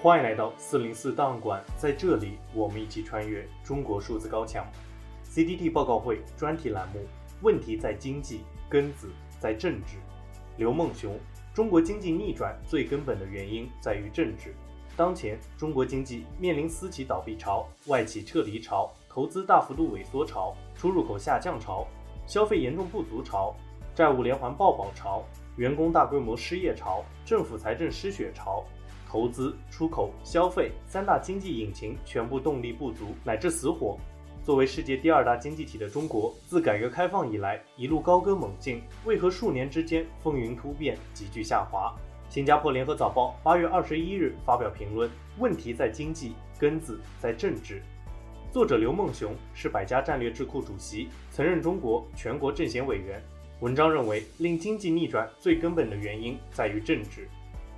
欢迎来到四零四档案馆，在这里，我们一起穿越中国数字高墙。CDT 报告会专题栏目：问题在经济，根子在政治。刘梦熊：中国经济逆转最根本的原因在于政治。当前中国经济面临私企倒闭潮、外企撤离潮、投资大幅度萎缩潮、出入口下降潮、消费严重不足潮、债务连环爆保潮、员工大规模失业潮、政府财政失血潮。投资、出口、消费三大经济引擎全部动力不足乃至死火。作为世界第二大经济体的中国，自改革开放以来一路高歌猛进，为何数年之间风云突变，急剧下滑？新加坡联合早报八月二十一日发表评论：问题在经济，根子在政治。作者刘梦熊是百家战略智库主席，曾任中国全国政协委员。文章认为，令经济逆转最根本的原因在于政治。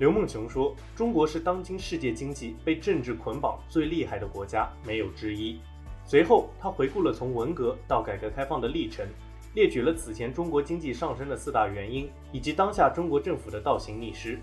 刘梦熊说：“中国是当今世界经济被政治捆绑最厉害的国家，没有之一。”随后，他回顾了从文革到改革开放的历程，列举了此前中国经济上升的四大原因，以及当下中国政府的倒行逆施。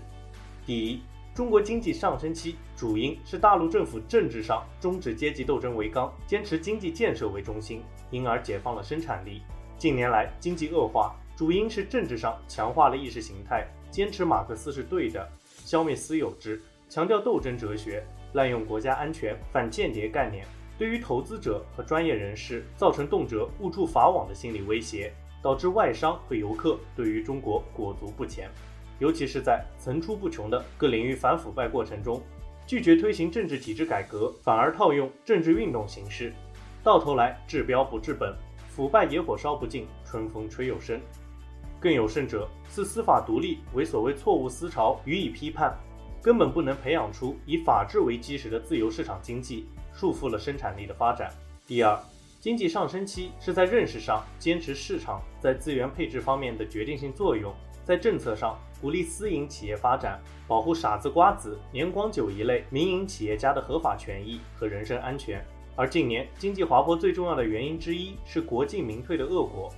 第一，中国经济上升期主因是大陆政府政治上终止阶级斗争为纲，坚持经济建设为中心，因而解放了生产力。近年来经济恶化，主因是政治上强化了意识形态，坚持马克思是对的。消灭私有制，强调斗争哲学，滥用国家安全、反间谍概念，对于投资者和专业人士造成动辄误触法网的心理威胁，导致外商和游客对于中国裹足不前。尤其是在层出不穷的各领域反腐败过程中，拒绝推行政治体制改革，反而套用政治运动形式，到头来治标不治本，腐败野火烧不尽，春风吹又生。更有甚者，视司法独立为所谓错误思潮予以批判，根本不能培养出以法治为基石的自由市场经济，束缚了生产力的发展。第二，经济上升期是在认识上坚持市场在资源配置方面的决定性作用，在政策上鼓励私营企业发展，保护傻子、瓜子、年广久一类民营企业家的合法权益和人身安全。而近年经济滑坡最重要的原因之一是国进民退的恶果。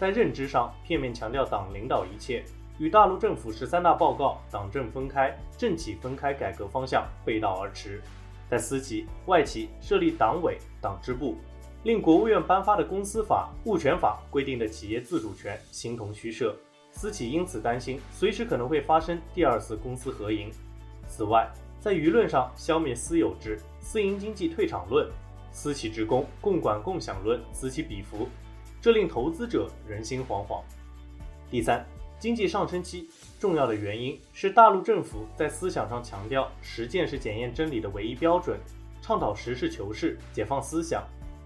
在认知上，片面强调党领导一切，与大陆政府十三大报告党政分开、政企分开改革方向背道而驰。在私企、外企设立党委、党支部，令国务院颁发的公司法、物权法规定的企业自主权形同虚设，私企因此担心随时可能会发生第二次公私合营。此外，在舆论上消灭私有制、私营经济退场论、私企职工共管共享论此起彼伏。这令投资者人心惶惶。第三，经济上升期重要的原因是大陆政府在思想上强调实践是检验真理的唯一标准，倡导实事求是、解放思想。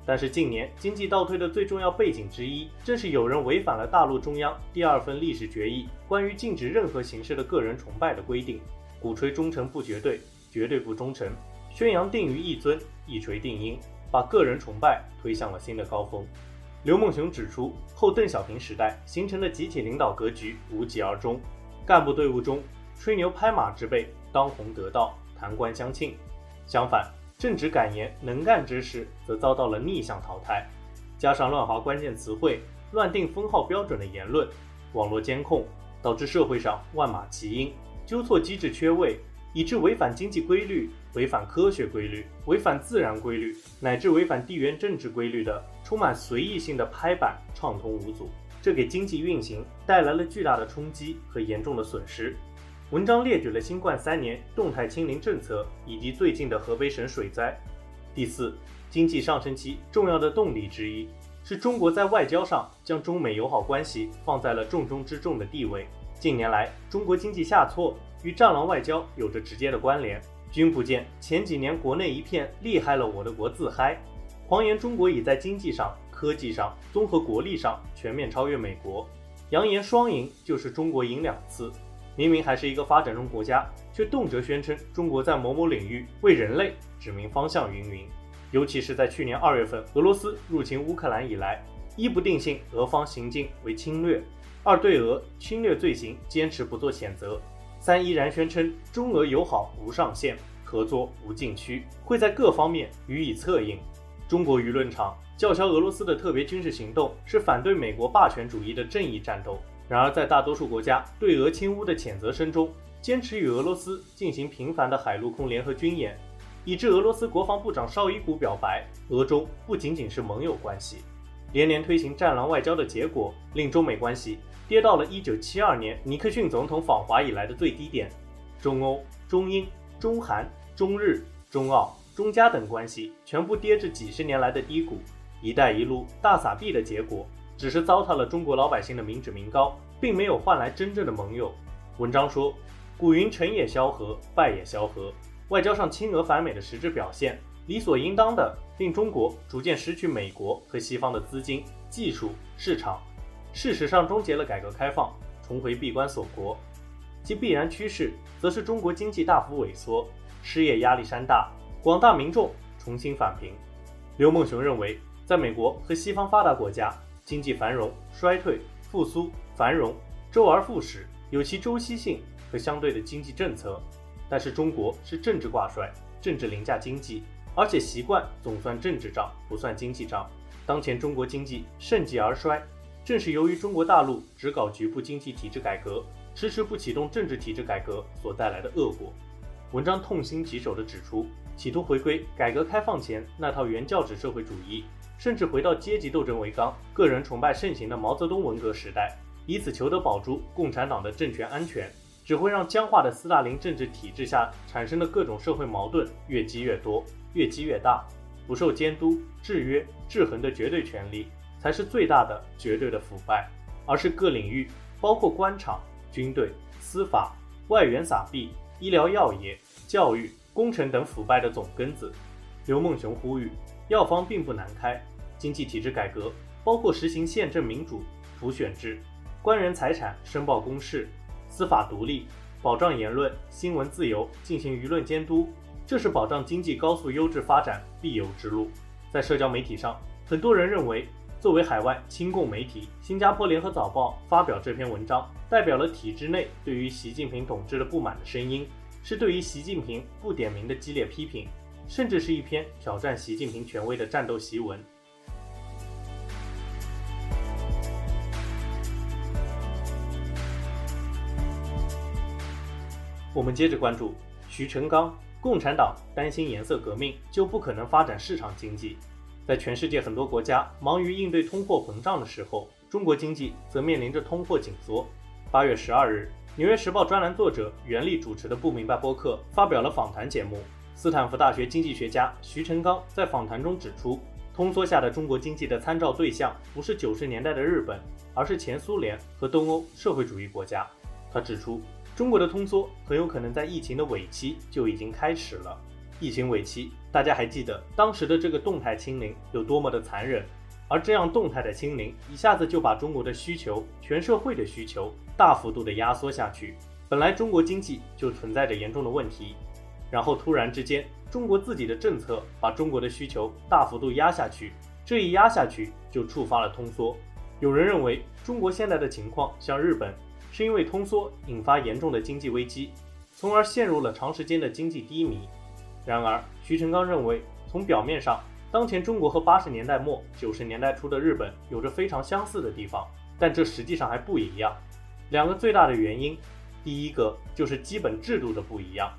但是近年经济倒退的最重要背景之一，正是有人违反了大陆中央第二份历史决议关于禁止任何形式的个人崇拜的规定，鼓吹忠诚不绝对、绝对不忠诚，宣扬定于一尊、一锤定音，把个人崇拜推向了新的高峰。刘梦熊指出，后邓小平时代形成的集体领导格局无疾而终，干部队伍中吹牛拍马之辈当红得道，弹冠相庆；相反，正直敢言能干之士则遭到了逆向淘汰。加上乱划关键词汇、乱定封号标准的言论、网络监控，导致社会上万马齐喑，纠错机制缺位。以致违反经济规律、违反科学规律、违反自然规律，乃至违反地缘政治规律的充满随意性的拍板畅通无阻，这给经济运行带来了巨大的冲击和严重的损失。文章列举了新冠三年动态清零政策以及最近的河北省水灾。第四，经济上升期重要的动力之一是中国在外交上将中美友好关系放在了重中之重的地位。近年来，中国经济下挫。与战狼外交有着直接的关联。君不见前几年国内一片厉害了，我的国自嗨，狂言中国已在经济上、科技上、综合国力上全面超越美国，扬言双赢就是中国赢两次。明明还是一个发展中国家，却动辄宣称中国在某某领域为人类指明方向，云云。尤其是在去年二月份俄罗斯入侵乌克兰以来，一不定性俄方行径为侵略，二对俄侵略罪行坚持不做谴责。三依然宣称中俄友好无上限，合作无禁区，会在各方面予以策应。中国舆论场叫嚣俄罗斯的特别军事行动是反对美国霸权主义的正义战斗，然而，在大多数国家对俄侵乌的谴责声中，坚持与俄罗斯进行频繁的海陆空联合军演，以致俄罗斯国防部长绍伊古表白，俄中不仅仅是盟友关系。连连推行“战狼外交”的结果，令中美关系跌到了1972年尼克逊总统访华以来的最低点。中欧、中英、中韩、中日、中澳、中加等关系全部跌至几十年来的低谷。“一带一路”大撒币的结果，只是糟蹋了中国老百姓的民脂民膏，并没有换来真正的盟友。文章说。古云“成也萧何，败也萧何”，外交上亲俄反美的实质表现，理所应当的令中国逐渐失去美国和西方的资金、技术、市场，事实上终结了改革开放，重回闭关锁国。其必然趋势，则是中国经济大幅萎缩，失业压力山大，广大民众重新返贫。刘梦熊认为，在美国和西方发达国家，经济繁荣、衰退、复苏、繁荣，周而复始，有其周期性。和相对的经济政策，但是中国是政治挂帅，政治凌驾经济，而且习惯总算政治账，不算经济账。当前中国经济盛极而衰，正是由于中国大陆只搞局部经济体制改革，迟迟不启动政治体制改革所带来的恶果。文章痛心疾首地指出，企图回归改革开放前那套原教旨社会主义，甚至回到阶级斗争为纲、个人崇拜盛行的毛泽东文革时代，以此求得保住共产党的政权安全。只会让僵化的斯大林政治体制下产生的各种社会矛盾越积越多，越积越大。不受监督、制约、制衡的绝对权力，才是最大的绝对的腐败，而是各领域，包括官场、军队、司法、外援撒币、医疗药业、教育、工程等腐败的总根子。刘梦熊呼吁，药方并不难开，经济体制改革包括实行宪政民主、普选制，官人财产申报公示。司法独立，保障言论、新闻自由，进行舆论监督，这是保障经济高速优质发展必由之路。在社交媒体上，很多人认为，作为海外亲共媒体，新加坡联合早报发表这篇文章，代表了体制内对于习近平统治的不满的声音，是对于习近平不点名的激烈批评，甚至是一篇挑战习近平权威的战斗檄文。我们接着关注徐成刚，共产党担心颜色革命就不可能发展市场经济。在全世界很多国家忙于应对通货膨胀的时候，中国经济则面临着通货紧缩。八月十二日，《纽约时报》专栏作者袁立主持的《不明白》播客发表了访谈节目。斯坦福大学经济学家徐成刚在访谈中指出，通缩下的中国经济的参照对象不是九十年代的日本，而是前苏联和东欧社会主义国家。他指出。中国的通缩很有可能在疫情的尾期就已经开始了。疫情尾期，大家还记得当时的这个动态清零有多么的残忍？而这样动态的清零，一下子就把中国的需求、全社会的需求大幅度的压缩下去。本来中国经济就存在着严重的问题，然后突然之间，中国自己的政策把中国的需求大幅度压下去，这一压下去就触发了通缩。有人认为，中国现在的情况像日本。是因为通缩引发严重的经济危机，从而陷入了长时间的经济低迷。然而，徐成刚认为，从表面上，当前中国和八十年代末九十年代初的日本有着非常相似的地方，但这实际上还不一样。两个最大的原因，第一个就是基本制度的不一样。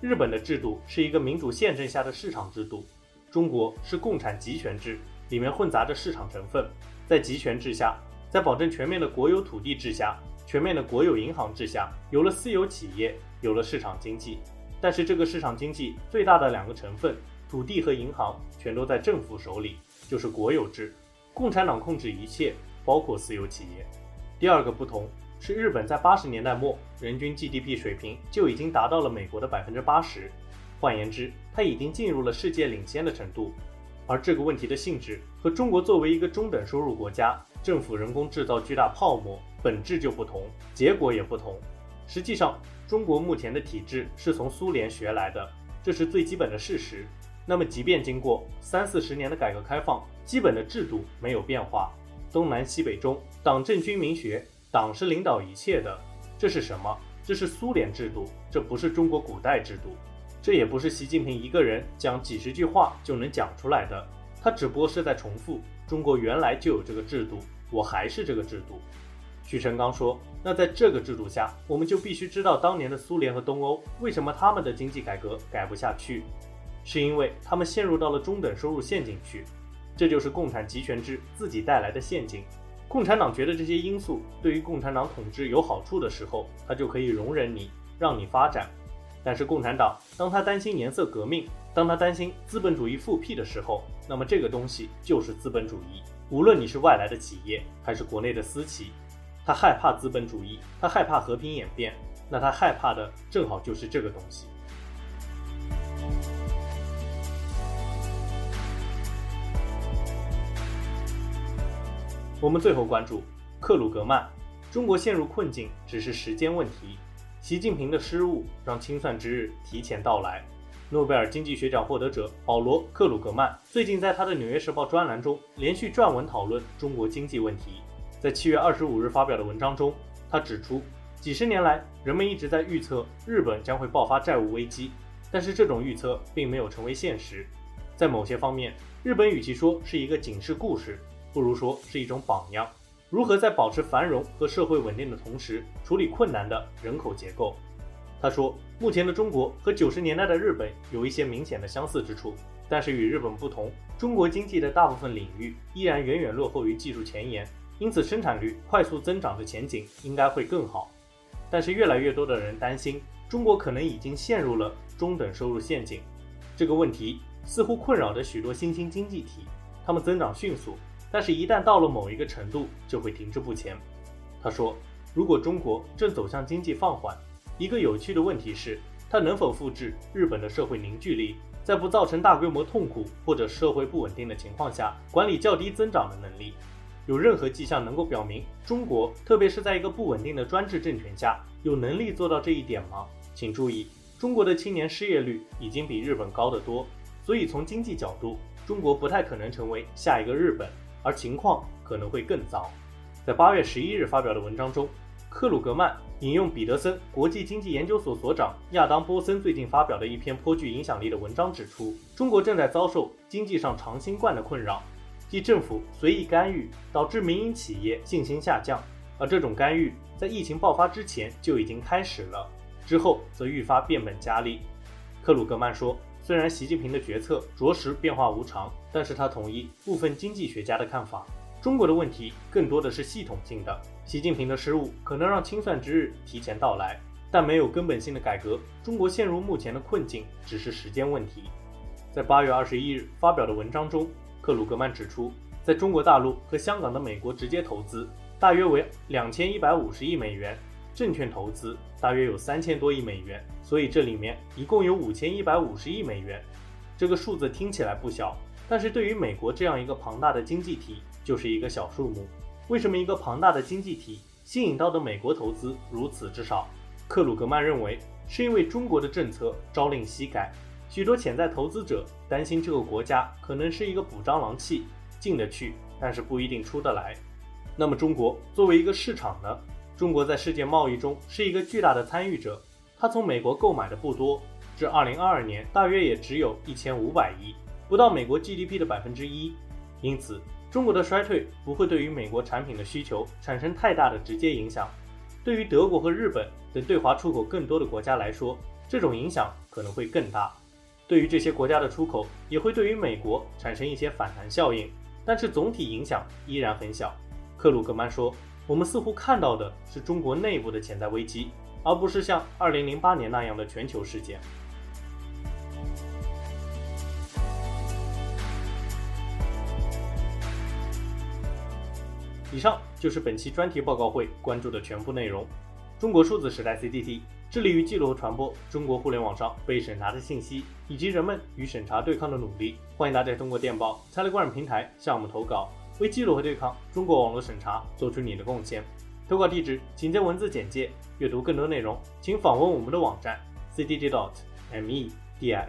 日本的制度是一个民主宪政下的市场制度，中国是共产集权制，里面混杂着市场成分。在集权制下，在保证全面的国有土地制下。全面的国有银行制下，有了私有企业，有了市场经济，但是这个市场经济最大的两个成分，土地和银行，全都在政府手里，就是国有制。共产党控制一切，包括私有企业。第二个不同是，日本在八十年代末，人均 GDP 水平就已经达到了美国的百分之八十，换言之，它已经进入了世界领先的程度。而这个问题的性质和中国作为一个中等收入国家，政府人工制造巨大泡沫。本质就不同，结果也不同。实际上，中国目前的体制是从苏联学来的，这是最基本的事实。那么，即便经过三四十年的改革开放，基本的制度没有变化。东南西北中，党政军民学，党是领导一切的。这是什么？这是苏联制度，这不是中国古代制度。这也不是习近平一个人讲几十句话就能讲出来的，他只不过是在重复：中国原来就有这个制度，我还是这个制度。徐成刚说：“那在这个制度下，我们就必须知道当年的苏联和东欧为什么他们的经济改革改不下去，是因为他们陷入到了中等收入陷阱去。这就是共产集权制自己带来的陷阱。共产党觉得这些因素对于共产党统治有好处的时候，他就可以容忍你，让你发展。但是共产党当他担心颜色革命，当他担心资本主义复辟的时候，那么这个东西就是资本主义。无论你是外来的企业还是国内的私企。”他害怕资本主义，他害怕和平演变，那他害怕的正好就是这个东西。我们最后关注克鲁格曼，中国陷入困境只是时间问题。习近平的失误让清算之日提前到来。诺贝尔经济学奖获得者保罗·克鲁格曼最近在他的《纽约时报》专栏中连续撰文讨论中国经济问题。在七月二十五日发表的文章中，他指出，几十年来，人们一直在预测日本将会爆发债务危机，但是这种预测并没有成为现实。在某些方面，日本与其说是一个警示故事，不如说是一种榜样。如何在保持繁荣和社会稳定的同时处理困难的人口结构？他说，目前的中国和九十年代的日本有一些明显的相似之处，但是与日本不同，中国经济的大部分领域依然远远落后于技术前沿。因此，生产率快速增长的前景应该会更好。但是，越来越多的人担心中国可能已经陷入了中等收入陷阱。这个问题似乎困扰着许多新兴经济体，他们增长迅速，但是，一旦到了某一个程度，就会停滞不前。他说：“如果中国正走向经济放缓，一个有趣的问题是，它能否复制日本的社会凝聚力，在不造成大规模痛苦或者社会不稳定的情况下，管理较低增长的能力？”有任何迹象能够表明中国，特别是在一个不稳定的专制政权下，有能力做到这一点吗？请注意，中国的青年失业率已经比日本高得多，所以从经济角度，中国不太可能成为下一个日本，而情况可能会更糟。在八月十一日发表的文章中，克鲁格曼引用彼得森国际经济研究所所长亚当波森最近发表的一篇颇具影响力的文章，指出中国正在遭受经济上长新冠的困扰。即政府随意干预，导致民营企业信心下降，而这种干预在疫情爆发之前就已经开始了，之后则愈发变本加厉。克鲁格曼说，虽然习近平的决策着实变化无常，但是他同意部分经济学家的看法，中国的问题更多的是系统性的。习近平的失误可能让清算之日提前到来，但没有根本性的改革，中国陷入目前的困境只是时间问题。在八月二十一日发表的文章中。克鲁格曼指出，在中国大陆和香港的美国直接投资大约为两千一百五十亿美元，证券投资大约有三千多亿美元，所以这里面一共有五千一百五十亿美元。这个数字听起来不小，但是对于美国这样一个庞大的经济体，就是一个小数目。为什么一个庞大的经济体吸引到的美国投资如此之少？克鲁格曼认为，是因为中国的政策朝令夕改。许多潜在投资者担心这个国家可能是一个捕蟑螂器，进得去，但是不一定出得来。那么中国作为一个市场呢？中国在世界贸易中是一个巨大的参与者，它从美国购买的不多，至2022年大约也只有一千五百亿，不到美国 GDP 的百分之一。因此，中国的衰退不会对于美国产品的需求产生太大的直接影响。对于德国和日本等对华出口更多的国家来说，这种影响可能会更大。对于这些国家的出口，也会对于美国产生一些反弹效应，但是总体影响依然很小。克鲁格曼说：“我们似乎看到的是中国内部的潜在危机，而不是像2008年那样的全球事件。”以上就是本期专题报告会关注的全部内容。中国数字时代 （CDT） 致力于记录和传播中国互联网上被审查的信息，以及人们与审查对抗的努力。欢迎大家通过电报、Telegram 平台向我们投稿，为记录和对抗中国网络审查做出你的贡献。投稿地址请见文字简介。阅读更多内容，请访问我们的网站 cd dot me dia。